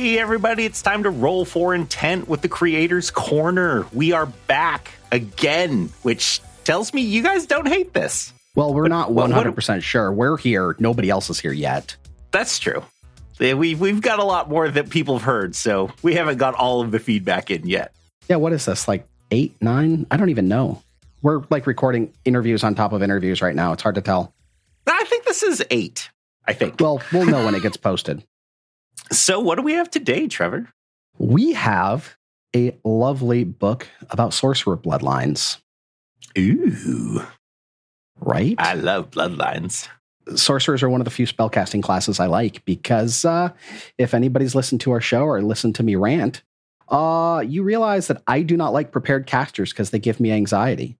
Hey, everybody, it's time to roll for intent with the Creator's Corner. We are back again, which tells me you guys don't hate this. Well, we're But not what- what- 100% sure. We're here. Nobody else is here yet. That's true. We've, we've got a lot more that people have heard, so we haven't got all of the feedback in yet. Yeah, what is this? Like eight, nine? I don't even know. We're like recording interviews on top of interviews right now. It's hard to tell. I think this is eight, I think. Well, we'll know when it gets posted. So, what do we have today, Trevor? We have a lovely book about sorcerer bloodlines, Ooh, right? I love bloodlines. sorcerers are one of the few spellcasting classes I like because uh, if anybody's listened to our show or listened to me rant, uh, you realize that I do not like prepared casters because they give me anxiety.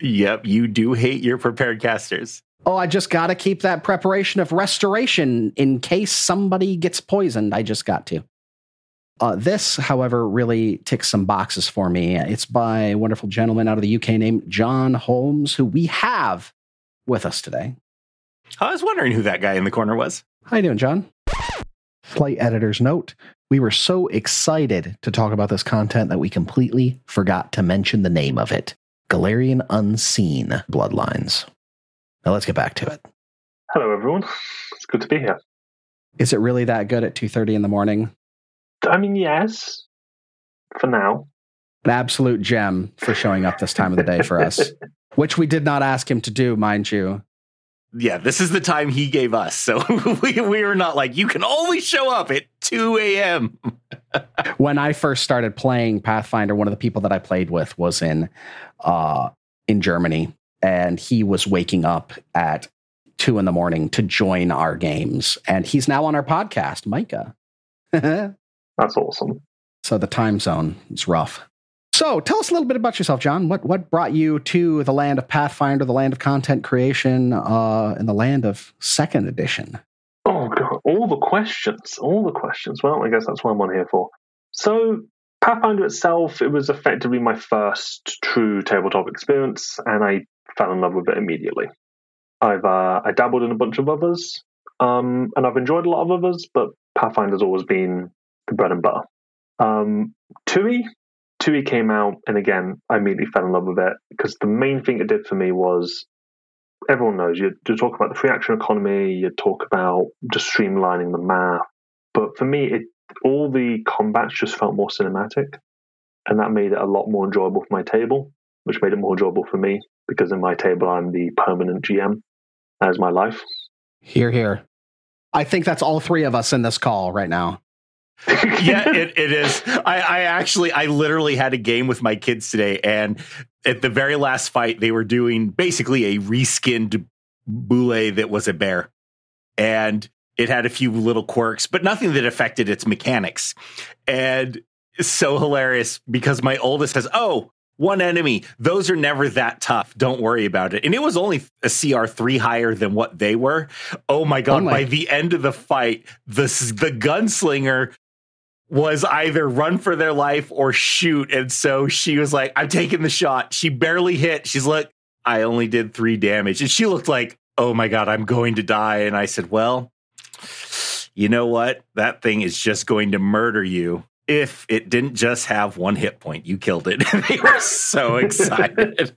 Yep, you do hate your prepared casters. Oh, I just got to keep that preparation of restoration in case somebody gets poisoned. I just got to. Uh, this, however, really ticks some boxes for me. It's by a wonderful gentleman out of the UK named John Holmes, who we have with us today. I was wondering who that guy in the corner was. How you doing, John? Slight editor's note. We were so excited to talk about this content that we completely forgot to mention the name of it Golarion Unseen Bloodlines. Now let's get back to it. Hello, everyone. It's good to be here. Is it really that good at 2.30 in the morning? I mean, yes, for now. An absolute gem for showing up this time of the day for us, which we did not ask him to do, mind you. Yeah, this is the time he gave us. So we, we were not like, you can only show up at 2 a.m. When I first started playing Pathfinder, one of the people that I played with was in uh, in Germany, and he was waking up at two in the morning to join our games, and he's now on our podcast, Micah. That's awesome. So the time zone is rough. So tell us a little bit about yourself, John. What what brought you to the land of Pathfinder, the land of content creation, uh, and the land of Second Edition? Oh, God. All the questions. All the questions. Well, I guess that's what I'm on here for. So, Pathfinder itself, it was effectively my first true tabletop experience, and I fell in love with it immediately. I've uh, I dabbled in a bunch of others, um, and I've enjoyed a lot of others, but Pathfinder's always been the bread and butter. Um, 2E, 2E came out, and again, I immediately fell in love with it because the main thing it did for me was everyone knows you, you talk about the free action economy, you talk about just streamlining the math, but for me, it all the combats just felt more cinematic, and that made it a lot more enjoyable for my table, which made it more enjoyable for me because in my table I'm the permanent GM. as my life. Here, here. I think that's all three of us in this call right now. yeah, it, it is. I, I actually, I literally had a game with my kids today, and at the very last fight, they were doing basically a reskinned boule that was a bear, and it had a few little quirks, but nothing that affected its mechanics. And it's so hilarious because my oldest says, "Oh." One enemy, those are never that tough. Don't worry about it. And it was only a CR three higher than what they were. Oh my god! Oh my- By the end of the fight, the the gunslinger was either run for their life or shoot. And so she was like, I'm taking the shot. She barely hit. She's like, I only did three damage. And she looked like, oh my God, I'm going to die. And I said, well, you know what? That thing is just going to murder you. If it didn't just have one hit point, you killed it. they were so excited.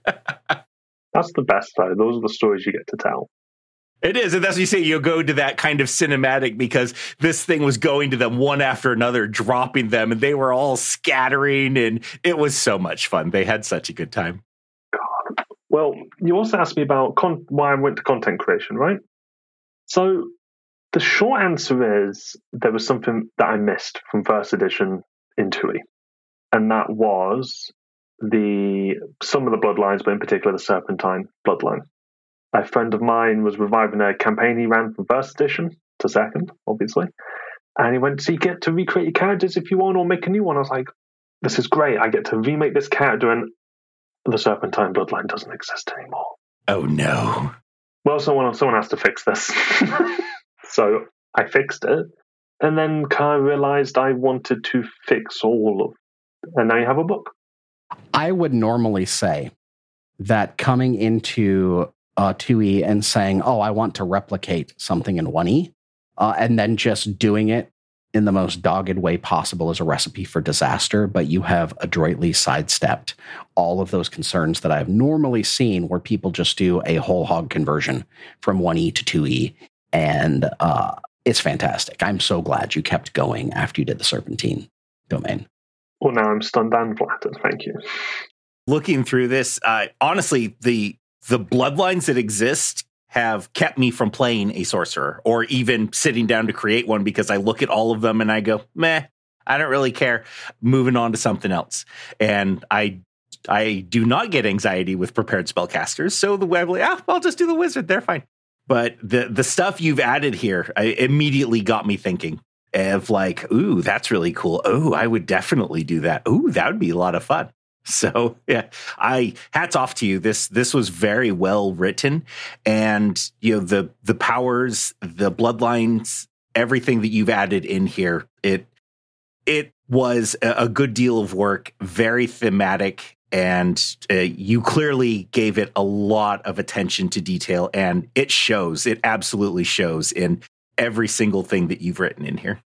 That's the best though. Those are the stories you get to tell. It is, and that's what you say. You'll go to that kind of cinematic because this thing was going to them one after another, dropping them, and they were all scattering, and it was so much fun. They had such a good time. God. Well, you also asked me about con- why I went to content creation, right? So the short answer is there was something that I missed from first edition in 2E, and that was the some of the bloodlines, but in particular the Serpentine bloodline. A friend of mine was reviving a campaign he ran from first edition to second, obviously, and he went, "So you get to recreate your characters if you want, or make a new one." I was like, "This is great! I get to remake this character, and the Serpentine bloodline doesn't exist anymore." Oh no! well, someone someone has to fix this. so I fixed it, and then kind of realized I wanted to fix all of. And now you have a book. I would normally say that coming into uh, 2E and saying, oh, I want to replicate something in 1E, uh, and then just doing it in the most dogged way possible as a recipe for disaster, but you have adroitly sidestepped all of those concerns that I've normally seen where people just do a whole hog conversion from 1E to 2E. And uh, it's fantastic. I'm so glad you kept going after you did the Serpentine domain. Well, now I'm stunned and flattered. Thank you. Looking through this, uh, honestly, the the bloodlines that exist have kept me from playing a sorcerer or even sitting down to create one because I look at all of them and I go, meh, I don't really care. Moving on to something else. And I I do not get anxiety with prepared spellcasters. So the way I'm like, ah, I'll just do the wizard. They're fine. But the the stuff you've added here I, immediately got me thinking of like, ooh, that's really cool. Oh, I would definitely do that. Ooh, that would be a lot of fun. So yeah, I hats off to you. This this was very well written, and you know the the powers, the bloodlines, everything that you've added in here. It it was a, good deal of work, very thematic, and uh, you clearly gave it a lot of attention to detail, and it shows. It absolutely shows in every single thing that you've written in here.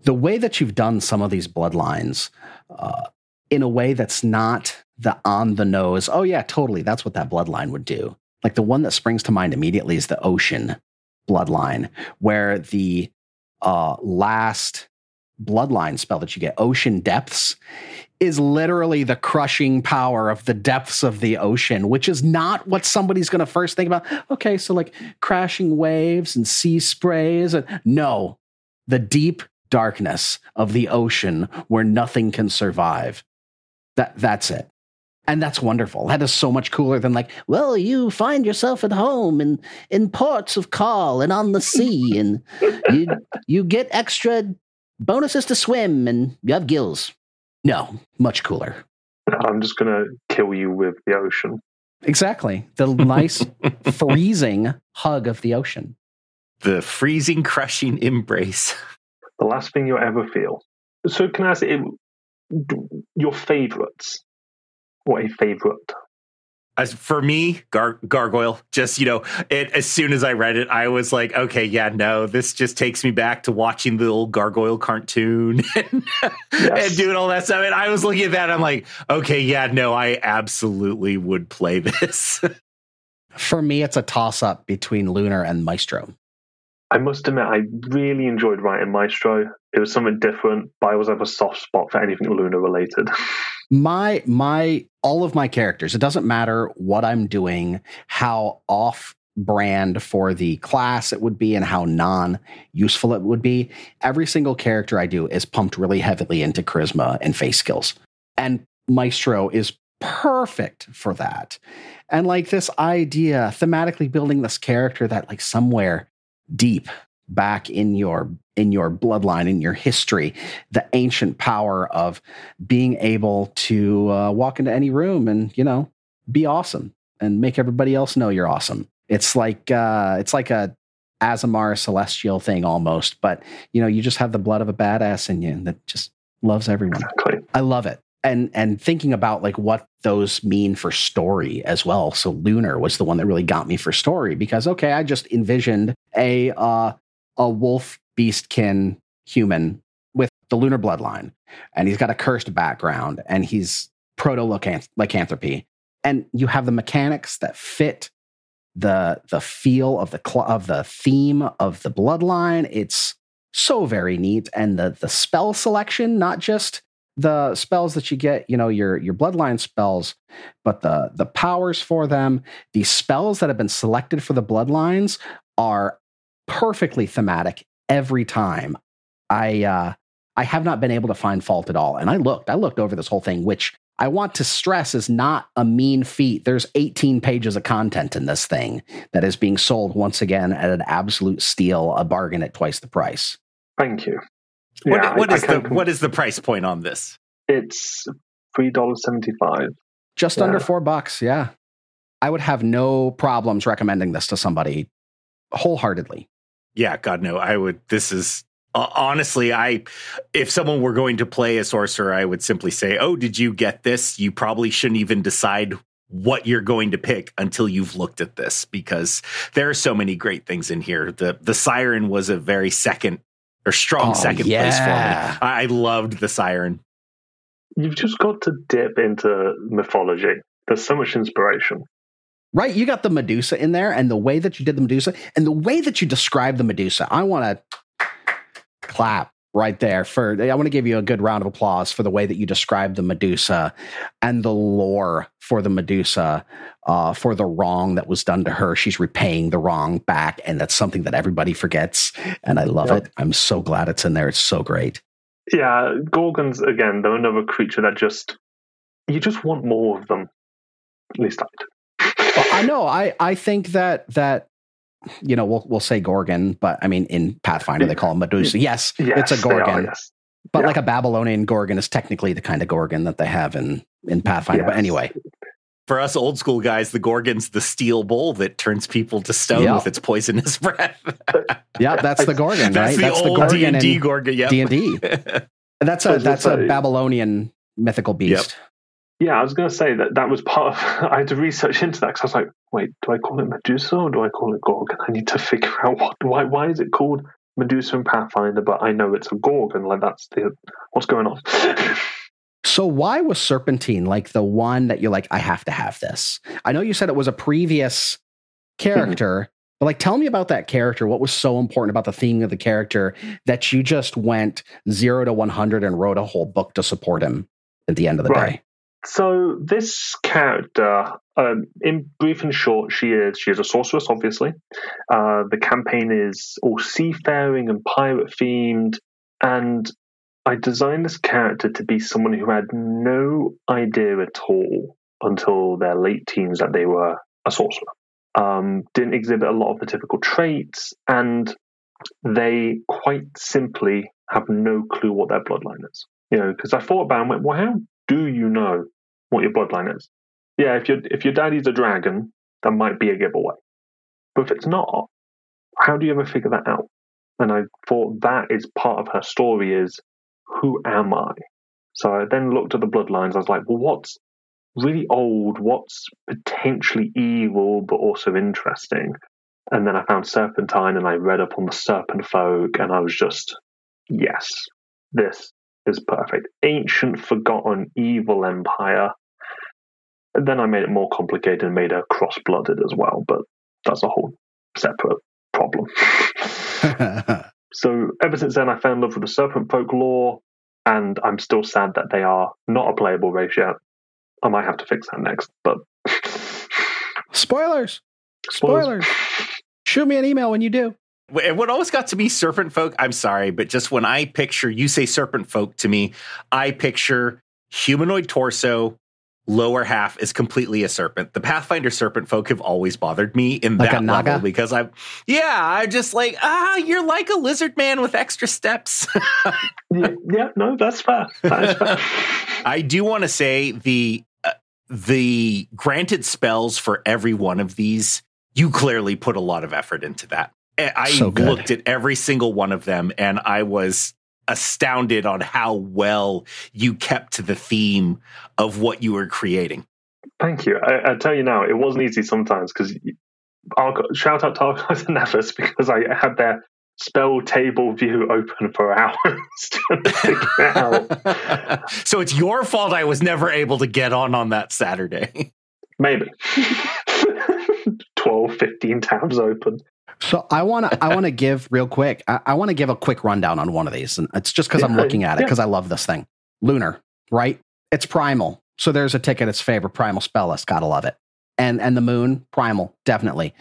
The way that you've done some of these bloodlines. Uh, in a way that's not the on the nose, oh, yeah, totally. That's what that bloodline would do. Like the one that springs to mind immediately is the ocean bloodline, where the uh, last bloodline spell that you get, Ocean Depths, is literally the crushing power of the depths of the ocean, which is not what somebody's going to first think about. Okay, so like crashing waves and sea sprays. And, no, the deep darkness of the ocean where nothing can survive. That that's it. And that's wonderful. That is so much cooler than like, well, you find yourself at home in in ports of call and on the sea, and you you get extra bonuses to swim, and you have gills. No, much cooler. I'm just gonna kill you with the ocean. Exactly. The nice freezing hug of the ocean. The freezing, crushing embrace. The last thing you'll ever feel. So, can I ask, your favorites What a favorite? As for me, Gar- Gargoyle, just you know, it as soon as I read it, I was like, okay, yeah, no, this just takes me back to watching the old Gargoyle cartoon and, yes. and doing all that stuff. And I was looking at that, I'm like, okay, yeah, no, I absolutely would play this. for me, it's a toss up between Lunar and Maestro. I must admit, I really enjoyed writing Maestro. It was something different, but I always have a soft spot for anything Lunar related. my my all of my characters. It doesn't matter what I'm doing, how off brand for the class it would be, and how non useful it would be. Every single character I do is pumped really heavily into charisma and face skills, and Maestro is perfect for that. And like this idea, thematically building this character that like somewhere deep back in your in your bloodline in your history the ancient power of being able to uh, walk into any room and you know be awesome and make everybody else know you're awesome it's like uh, it's like a Azamar celestial thing almost but you know you just have the blood of a badass in you that just loves everyone exactly. i love it and and thinking about like what those mean for story as well. So Lunar was the one that really got me for story because okay, I just envisioned a uh, a wolf beastkin human with the lunar bloodline, and he's got a cursed background, and he's proto lycanthropy, and you have the mechanics that fit the the feel of the cl- of the theme of the bloodline. It's so very neat, and the the spell selection, not just the spells that you get, you know, your your bloodline spells, but the the powers for them, the spells that have been selected for the bloodlines are perfectly thematic every time. I uh I have not been able to find fault at all. And I looked, I looked over this whole thing, which I want to stress is not a mean feat. There's 18 pages of content in this thing that is being sold once again at an absolute steal, a bargain at twice the price. Thank you. What, yeah, what I, is I the what is the price point on this? It's three dollars seventy five. Just yeah. under four bucks. Yeah, I would have no problems recommending this to somebody wholeheartedly. Yeah, God no, I would. This is uh, honestly, I if someone were going to play a sorcerer, I would simply say, "Oh, did you get this?" You probably shouldn't even decide what you're going to pick until you've looked at this because there are so many great things in here. The the siren was a very second or strong Oh, second yeah. place for me. I, I loved the siren. You've just got to dip into mythology. There's so much inspiration. Right, you got the Medusa in there, and the way that you did the Medusa, and the way that you described the Medusa, I want to clap right there for. I want to give you a good round of applause for the way that you described the Medusa and the lore for the Medusa, uh, for the wrong that was done to her. She's repaying the wrong back, and that's something that everybody forgets. And I love Yep. it. I'm so glad it's in there. It's so great. Yeah, Gorgons, again, they're another creature that just, you just want more of them. At least I do. Well, I know. I I think that that you know we'll we'll say Gorgon, but I mean in Pathfinder they call him Medusa. Yes, Yes, it's a they are, Gorgon, yes. but Yeah. like a Babylonian Gorgon is technically the kind of Gorgon that they have in in Pathfinder. But anyway, For us old school guys, the Gorgon's the steel bull that turns people to stone Yeah. with its poisonous breath. yeah, that's the Gorgon, That's right? the that's the old Gorgon D and D in Gorgon. Yep. D and D. That's a that's a Babylonian mythical beast. Yeah, I was going to say that that was part of. I had to research into that because I was like, wait, do I call it Medusa or do I call it Gorgon? I need to figure out what why why is it called Medusa and Pathfinder, but I know it's a Gorgon. Like that's the what's going on. So why was Serpentine like the one that you're like, I have to have this? I know you said it was a previous character, mm-hmm. but like tell me about that character. What was so important about the theme of the character that you just went zero to one hundred and wrote a whole book to support him at the end of the Right. day? So this character, um, in brief and short, she is she is a sorceress. Obviously, uh, the campaign is all seafaring and pirate themed, and I designed this character to be someone who had no idea at all until their late teens that they were a sorcerer. Um, didn't exhibit a lot of the typical traits, and they quite simply have no clue what their bloodline is. You know, because I thought about it and went, well, how do you know what your bloodline is? Yeah, if your if your daddy's a dragon, that might be a giveaway. But if it's not, how do you ever figure that out? And I thought that is part of her story is who am I? So I then looked at the bloodlines. I was like, well, what's really old? What's potentially evil but also interesting? And then I found Serpentine and I read up on the Serpent folk and I was just, yes, this is perfect. Ancient, forgotten, evil empire. And then I made it more complicated and made her cross blooded as well, but that's a whole separate problem. so ever since then, I fell in love with the serpent folklore, and I'm still sad that they are not a playable race yet. I might have to fix that next, but Spoilers. Spoilers. Shoot me an email when you do. And what always got to me, serpent folk, I'm sorry, but just when I picture, you say serpent folk to me, I picture humanoid torso, lower half is completely a serpent. The Pathfinder serpent folk have always bothered me in Like a that naga? level because I'm, yeah, I'm just like, ah, you're like a lizard man with extra steps. yeah, yeah, no, that's fair. That is fair. I do want to say the uh, the granted spells for every one of these, you clearly put a lot of effort into that. I I So looked at every single one of them and I was astounded on how well you kept to the theme of what you were creating. Thank you. I, I tell you now, it wasn't easy sometimes because I'll shout out to Archives and Nethys because I had their spell table view open for hours to figure it out. so it's your fault I was never able to get on on that Saturday. Maybe 12, 15 tabs open. So I want to I want to give real quick. I, I want to give a quick rundown on one of these, and it's just because I'm looking at it yeah. because I love this thing. Lunar, right? It's primal. So there's a tick at its favor. Primal spell list. Gotta love it. And and the moon, primal, definitely.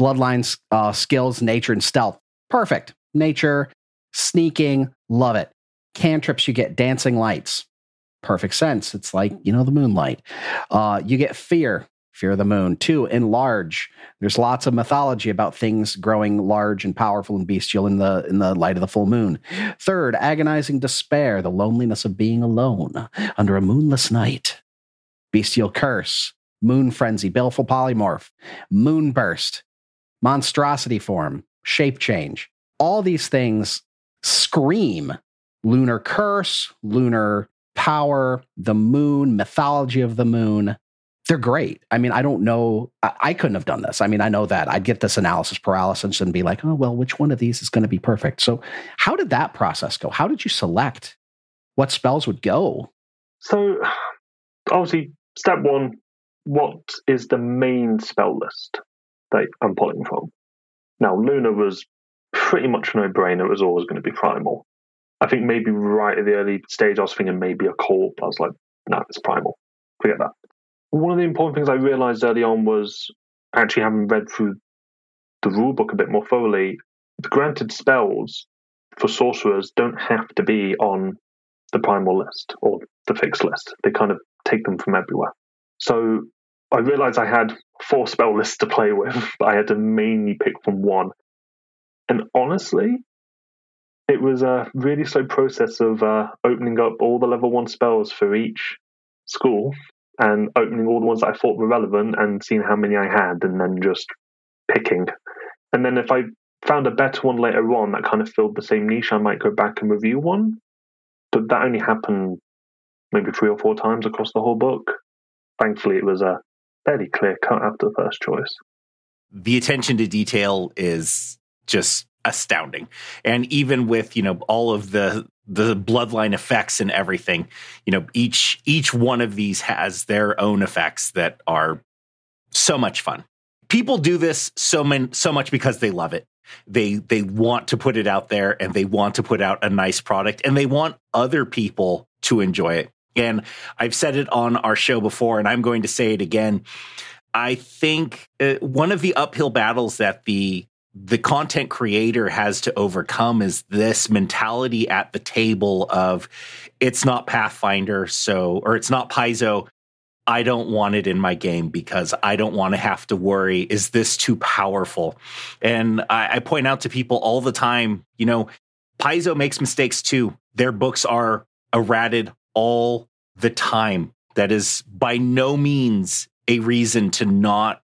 Bloodlines, uh, skills, nature, and stealth. Perfect. Nature, sneaking, love it. Cantrips, you get dancing lights. Perfect sense. It's like, you know, the moonlight. Uh, you get fear, fear of the moon. Two, enlarge. There's lots of mythology about things growing large and powerful and bestial in the in the light of the full moon. Third, agonizing despair, the loneliness of being alone under a moonless night. Bestial curse, moon frenzy, baleful polymorph, moon burst, monstrosity form, shape change. All these things scream lunar curse, lunar power, the moon, mythology of the moon. They're great. I mean, I don't know. I, I, couldn't have done this. I mean, I know that I'd get this analysis paralysis and be like, oh, well, which one of these is going to be perfect? So, how did that process go? How did you select what spells would go? So, obviously, step one what is the main spell list that I'm pulling from? Now, Luna was pretty much no brainer. It was always going to be Primal. I think maybe right at the early stage, I was thinking maybe a Corp. I was like, no, it's Primal. Forget that one of the important things I realized early on was actually having read through the rulebook a bit more thoroughly. The granted spells for sorcerers don't have to be on the primal list or the fixed list. They kind of take them from everywhere. So I realized I had four spell lists to play with, but I had to mainly pick from one. And honestly, it was a really slow process of uh, opening up all the level one spells for each school and opening all the ones that I thought were relevant and seeing how many I had and then just picking. And then if I found a better one later on that kind of filled the same niche, I might go back and review one. But that only happened maybe three or four times across the whole book. Thankfully, it was a fairly clear cut after the first choice. The attention to detail is just astounding. And even with, you know, all of the the bloodline effects and everything, you know, each each one of these has their own effects that are so much fun. People do this so man, so much because they love it. They they want to put it out there and they want to put out a nice product and they want other people to enjoy it. And I've said it on our show before and I'm going to say it again. I think uh, one of the uphill battles that the the content creator has to overcome is this mentality at the table of it's not Pathfinder, so or it's not Paizo. I don't want it in my game because I don't want to have to worry, is this too powerful? And I, I point out to people all the time, you know, Paizo makes mistakes too. Their books are errated all the time. That is by no means a reason to not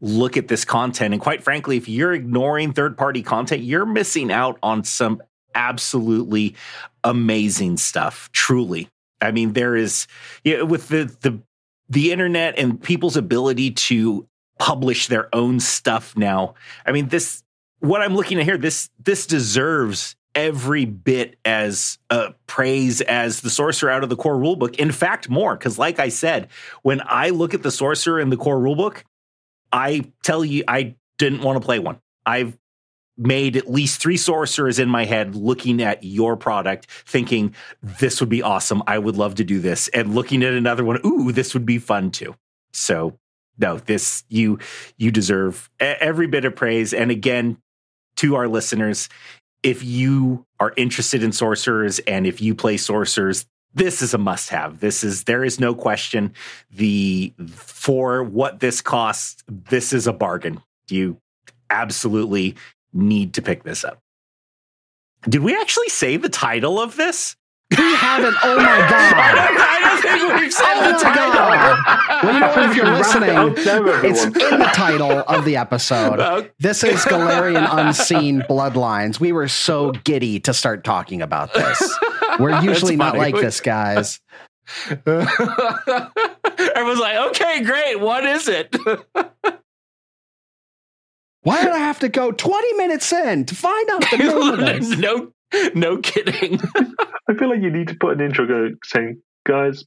look at this content. And quite frankly, if you're ignoring third party content, you're missing out on some absolutely amazing stuff, truly. I mean, there is you know, with the the the internet and people's ability to publish their own stuff now. I mean, this what I'm looking at here, this this deserves every bit as uh, praise as the sorcerer out of the core rulebook. In fact, more because, like I said, when I look at the sorcerer in the core rulebook, I tell you, I didn't want to play one. I've made at least three sorcerers in my head looking at your product, thinking this would be awesome. I would love to do this. And looking at another one, ooh, this would be fun too. So no, this you you deserve every bit of praise. And again, to our listeners, if you are interested in sorcerers and if you play sorcerers, this is a must have. This is there is no question the for what this costs, this is a bargain. You absolutely need to pick this up. Did we actually say the title of this? We haven't. Oh my god! I don't think we've said oh the title. Well, you know what? If you're listening, it's in the title of the episode. This is Golarion Unseen Bloodlines. We were so giddy to start talking about this. We're usually not like this, guys. Everyone's like, okay, great. What is it? Why did I have to go 20 minutes in to find out the name of this? No, no kidding. I feel like you need to put an intro go saying, guys,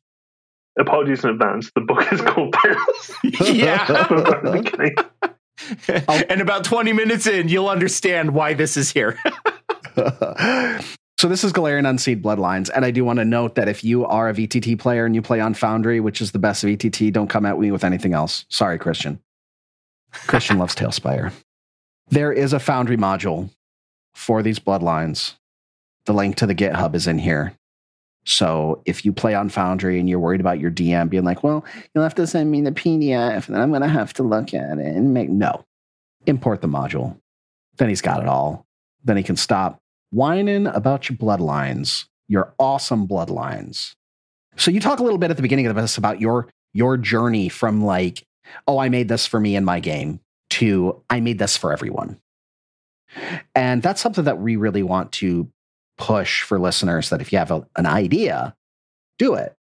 apologies in advance. The book is called Chaos. yeah. and about 20 minutes in, you'll understand why this is here. So this is Golarion Unseen Bloodlines, and I do want to note that if you are a VTT player and you play on Foundry, which is the best of VTT, don't come at me with anything else. Sorry, Christian. Christian loves Talespire. There is a Foundry module for these bloodlines. The link to the GitHub is in here. So if you play on Foundry and you're worried about your DM being like, well, you'll have to send me the PDF and I'm going to have to look at it and make, no, import the module. Then he's got it all. Then he can stop whining about your bloodlines, your awesome bloodlines. So you talk a little bit at the beginning of this about your your journey from like, oh, I made this for me in my game to I made this for everyone. And that's something that we really want to push for listeners that if you have a, an idea, do it.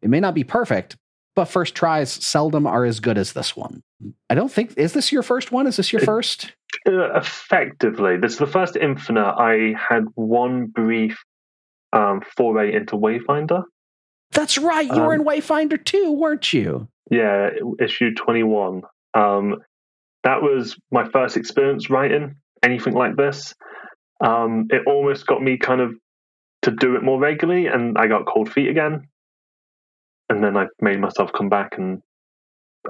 It may not be perfect, but first tries seldom are as good as this one. I don't think is this your first one? Is this your first? Uh, effectively, this is the first Infinite. I had one brief um, foray into Wayfinder. That's right. You were in Um, Wayfinder too, weren't you? Yeah, issue 21. Um, that was my first experience writing anything like this. Um, it almost got me kind of to do it more regularly, and I got cold feet again. And then I made myself come back, and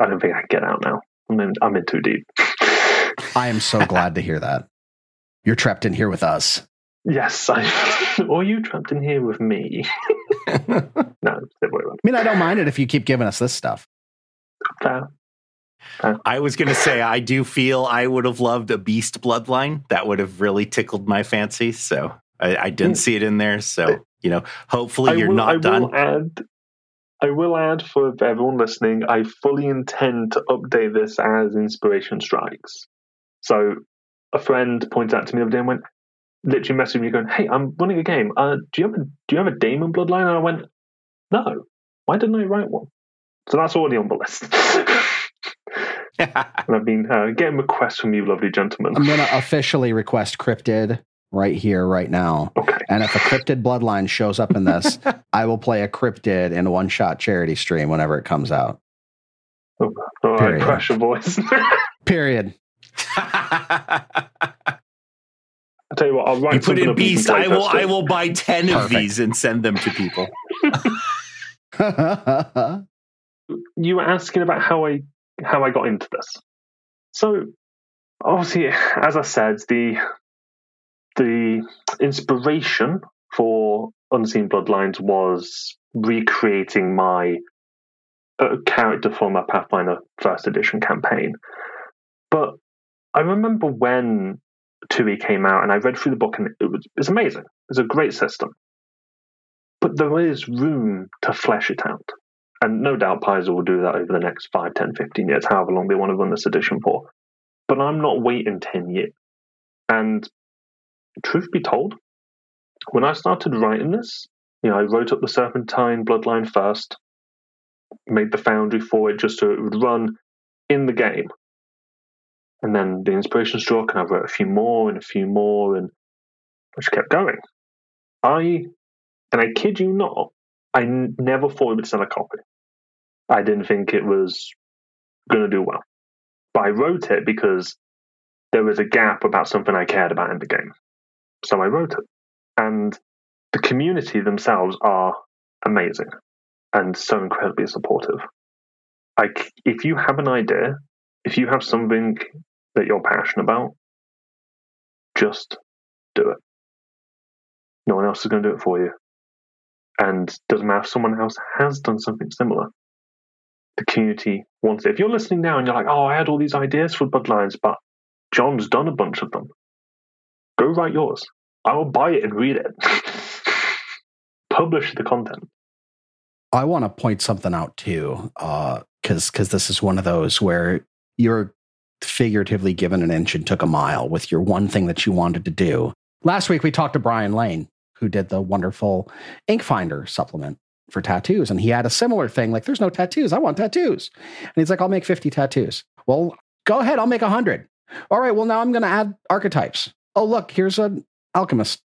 I don't think I can get out now. I'm in, I'm in too deep. I am so glad to hear that. You're trapped in here with us. yes, I, or you trapped in here with me. no, I mean, I don't mind it if you keep giving us this stuff. it. I was going to say, I do feel I would have loved a beast bloodline. That would have really tickled my fancy. So I, I didn't Mm. see it in there. So, you know, hopefully I you're will, not I done. Will add, I will add for everyone listening, I fully intend to update this as Inspiration Strikes. So a friend pointed out to me the other day and went, literally messaged me going, Hey, I'm running a game. Uh, do you have a do you have a Daemon bloodline? And I went, No. Why didn't I write one? So that's already on the list. and I've been uh, getting requests from you lovely gentlemen. I'm going to officially request Cryptid right here, right now. okay. And if a Cryptid bloodline shows up in this, I will play a Cryptid in a one shot charity stream whenever it comes out. Oh, All right, Period. pressure voice. Period. I'll tell you what, I'll write you put in up you can beast. I will. I will buy ten of these and send them to people. you were asking about how I how I got into this. So obviously, as I said, the the inspiration for Unseen Bloodlines was recreating my uh, character from a Pathfinder First Edition campaign. But I remember when 2E came out, and I read through the book, and it was it's amazing. It's a great system, but there is room to flesh it out. And no doubt Paizo will do that over the next 5, 10, 15 years, however long they want to run this edition for. But I'm not waiting 10 years. And truth be told, when I started writing this, you know, I wrote up the Serpentine Bloodline first, made the foundry for it just so it would run in the game. And then the inspiration struck, and I wrote a few more and a few more, and I just kept going. I, and I kid you not, I n- never thought it would sell a copy. I didn't think it was going to do well. But I wrote it because there was a gap about something I cared about in the game. So I wrote it. And the community themselves are amazing and so incredibly supportive. Like, if you have an idea, if you have something that you're passionate about, just do it. No one else is going to do it for you and doesn't matter if someone else has done something similar. The community wants it. If you're listening now and you're like, oh, I had all these ideas for Bloodlines, but John's done a bunch of them, go write yours. I will buy it and read it. Publish the content. I want to point something out too, uh, because because this is one of those where you're figuratively given an inch and took a mile with your one thing that you wanted to do. Last week we talked to Brian Lane, who did the wonderful Ink Finder supplement for tattoos, and he had a similar thing like, "There's no tattoos. I want tattoos," and he's like, "I'll make 50 tattoos." Well, go ahead. I'll make 100. All right. Well, now I'm going to add archetypes. Oh, look, here's an alchemist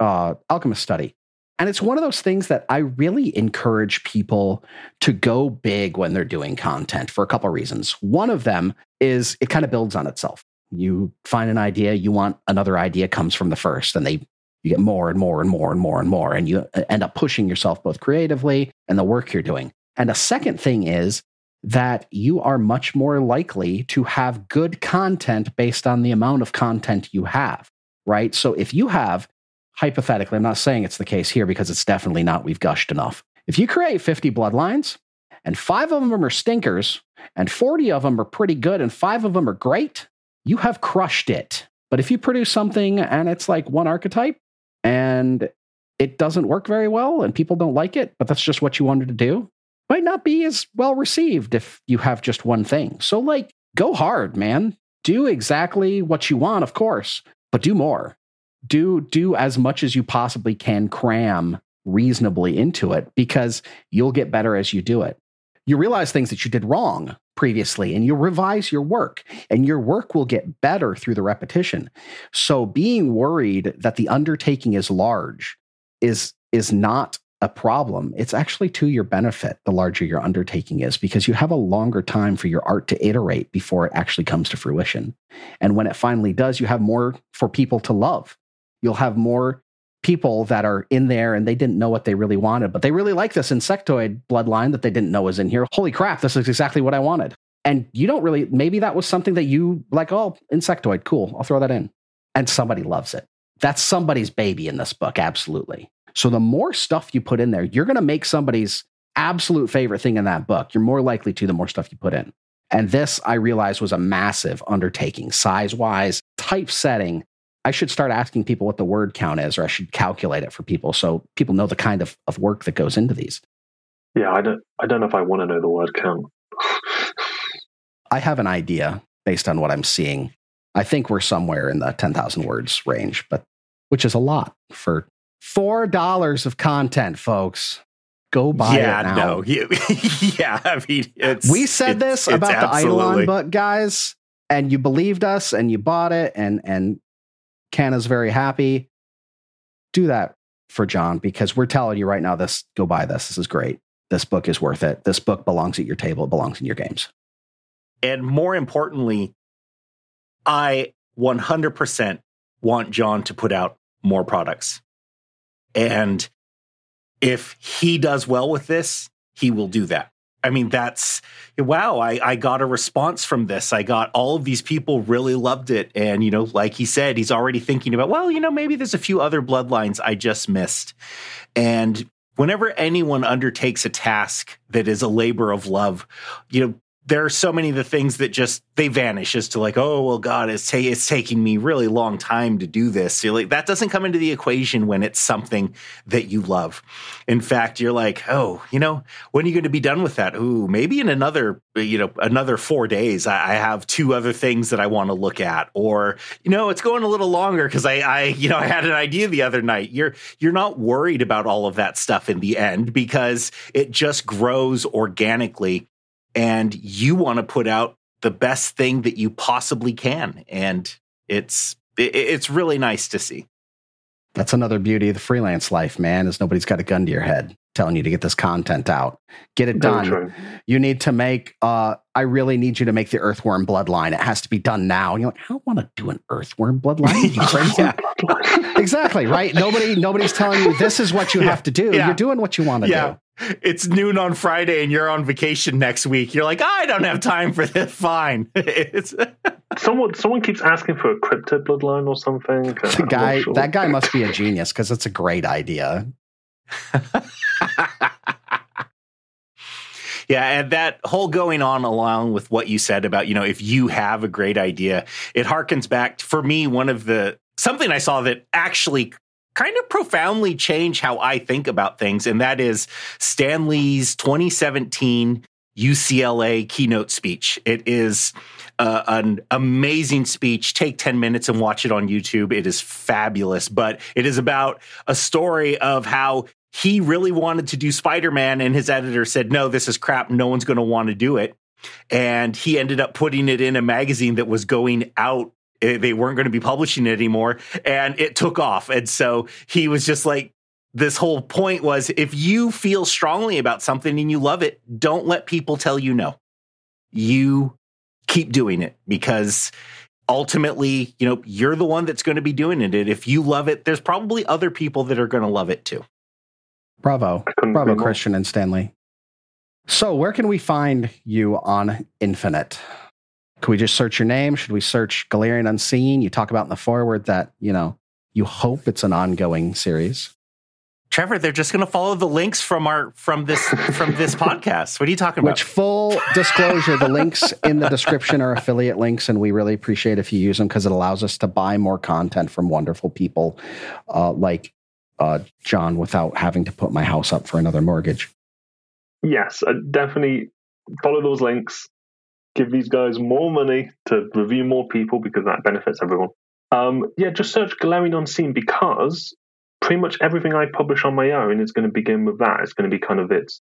uh, alchemist study. And it's one of those things that I really encourage people to go big when they're doing content for a couple of reasons. One of them is it kind of builds on itself. You find an idea, you want another idea comes from the first, and they you get more and more and more and more and more, and you uh, end up pushing yourself both creatively and the work you're doing. And a second thing is that you are much more likely to have good content based on the amount of content you have, right? So if you have hypothetically, I'm not saying it's the case here because it's definitely not. We've gushed enough. If you create 50 bloodlines and five of them are stinkers and 40 of them are pretty good and five of them are great, you have crushed it. But if you produce something and it's like one archetype and it doesn't work very well and people don't like it, but that's just what you wanted to do, might not be as well received if you have just one thing. So, like, go hard, man. Do exactly what you want, of course, but do more do do as much as you possibly can cram reasonably into it because you'll get better as you do it you realize things that you did wrong previously and you revise your work and your work will get better through the repetition. So being worried that the undertaking is large is is not a problem. It's actually to your benefit the larger your undertaking is because you have a longer time for your art to iterate before it actually comes to fruition. And when it finally does, you have more for people to love. You'll have more people that are in there and they didn't know what they really wanted, but they really like this insectoid bloodline that they didn't know was in here. Holy crap, this is exactly what I wanted. And you don't really, maybe that was something that you like, oh, insectoid, cool, I'll throw that in. And somebody loves it. That's somebody's baby in this book, absolutely. So the more stuff you put in there, you're going to make somebody's absolute favorite thing in that book. You're more likely to the more stuff you put in. And this, I realized, was a massive undertaking, size wise, typesetting, I should start asking people what the word count is, or I should calculate it for people so people know the kind of, of work that goes into these. Yeah, I don't I don't know if I want to know the word count. I have an idea based on what I'm seeing. I think we're somewhere in the 10,000 words range, but which is a lot for $4 of content, folks. Go buy yeah, it now. no. yeah, I mean, it's, we said it's, this about the Eidolon book, guys, and you believed us and you bought it and and Canna's very happy. Do that for John because we're telling you right now this go buy this. This is great. This book is worth it. This book belongs at your table. It belongs in your games. And more importantly, I 100% want John to put out more products. And if he does well with this, he will do that. I mean, that's wow. I, I got a response from this. I got all of these people really loved it. And, you know, like he said, he's already thinking about, well, you know, maybe there's a few other bloodlines I just missed. And whenever anyone undertakes a task that is a labor of love, you know, there are so many of the things that just they vanish as to like oh well god it's, ta- it's taking me really long time to do this. You're like that doesn't come into the equation when it's something that you love. In fact you're like oh you know when are you going to be done with that? Ooh maybe in another you know another four days i, I have two other things that i want to look at. Or you know it's going a little longer because I, I you know i had an idea the other night. You're you're not worried about all of that stuff in the end because it just grows organically and you want to put out the best thing that you possibly can and it's it's really nice to see. That's another beauty of the freelance life man is nobody's got a gun to your head telling you to get this content out get it done you need to make uh i really need you to make the earthworm bloodline it has to be done now and you're like i don't want to do an earthworm bloodline yeah. exactly right nobody nobody's telling you this is what you yeah. have to do yeah. you're doing what you want to do it's noon on Friday and you're on vacation next week. You're like, I don't have time for this. Fine. it's someone someone keeps asking for a cryptid bloodline or something. The guy sure. that guy must be a genius because it's a great idea. yeah, and that whole going on along with what you said about, you know, if you have a great idea, it harkens back for me one of the something I saw that actually kind of profoundly change how I think about things. And that is Stan Lee's 2017 UCLA keynote speech. It is uh, an amazing speech. Take 10 minutes and watch it on YouTube. It is fabulous, but it is about a story of how he really wanted to do Spider Man, and his editor said, No, this is crap. No one's going to want to do it. And he ended up putting it in a magazine that was going out. Eh, they weren't going to be publishing it anymore and it took off. And so he was just like this whole point was if you feel strongly about something and you love it don't let people tell you no. You keep doing it because ultimately you know you're the one that's going to be doing it. And if you love it there's probably other people that are going to love it too bravo bravo christian and Stan Lee so where can we find you on infinite can we just search your name? Should we search Golarion Unseen? You talk about in the forward that, you know, you hope it's an ongoing series. Trevor, they're just going to follow the links from our from this from this podcast. What are you talking about? Which full disclosure, the links in the description are affiliate links, and we really appreciate if you use them because it allows us to buy more content from wonderful people uh, like uh, John without having to put my house up for another mortgage. Yes, uh, definitely follow those links give these guys more money to review more people because that benefits everyone. Um, yeah, just search Golarion Unseen because pretty much everything I publish on my own is going to begin with that. It's going to be kind of its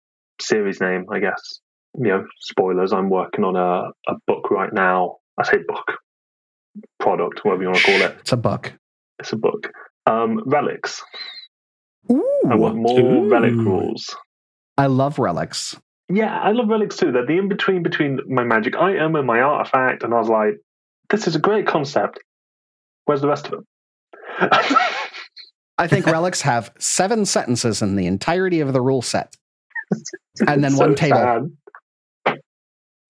series name, I guess. you know, spoilers. I'm working on a, a book right now. I say book, product, whatever you want to call it. It's a book. It's a book. Um, relics. Ooh, I want more Ooh. relic rules. I love relics. Yeah, I love relics too. They're the in between between my magic item and my artifact. And I was like, this is a great concept. Where's the rest of it? I think relics have seven sentences in the entirety of the rule set, and then So one table. sad.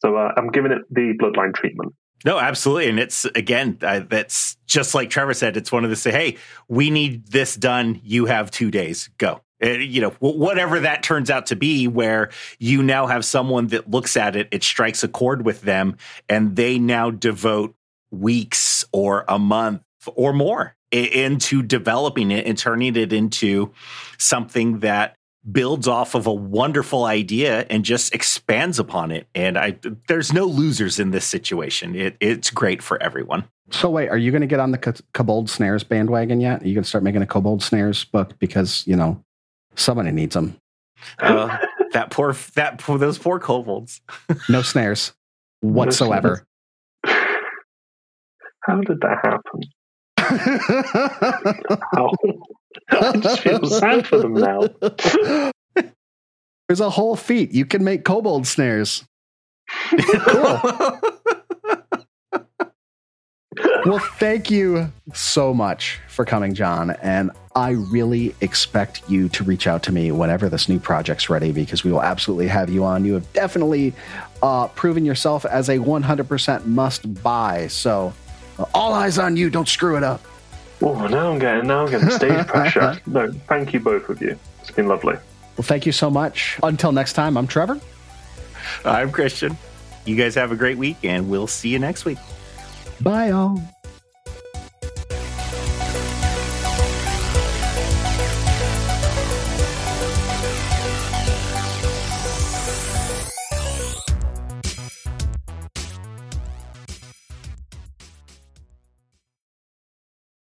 So uh, I'm giving it the bloodline treatment. No, absolutely, and it's again uh, that's just like Trevor said. It's one of the say, hey, we need this done. You have two days. Go. Uh, you know, whatever that turns out to be, where you now have someone that looks at it, it strikes a chord with them, and they now devote weeks or a month or more into developing it and turning it into something that builds off of a wonderful idea and just expands upon it. And I, there's no losers in this situation. It, it's great for everyone. So wait, are you going to get on the Ko- Kobold Snares bandwagon yet? Are you going to start making a Kobold Snares book because you know somebody needs them? Uh, that poor, that poor, those poor kobolds. No snares whatsoever. How did that happen? How? I just feel sad for them now. There's a whole feat. You can make Kobold Snares. cool. Well, thank you so much for coming, John. And I really expect you to reach out to me whenever this new project's ready because we will absolutely have you on. You have definitely uh, proven yourself as a 100% must buy. So, uh, all eyes on you. Don't screw it up. Oh, now I'm getting now I'm getting stage pressure. No, thank you both of you. It's been lovely. Well, thank you so much. Until next time, I'm Trevor. I'm Christian. You guys have a great week, and we'll see you next week. Bye, all.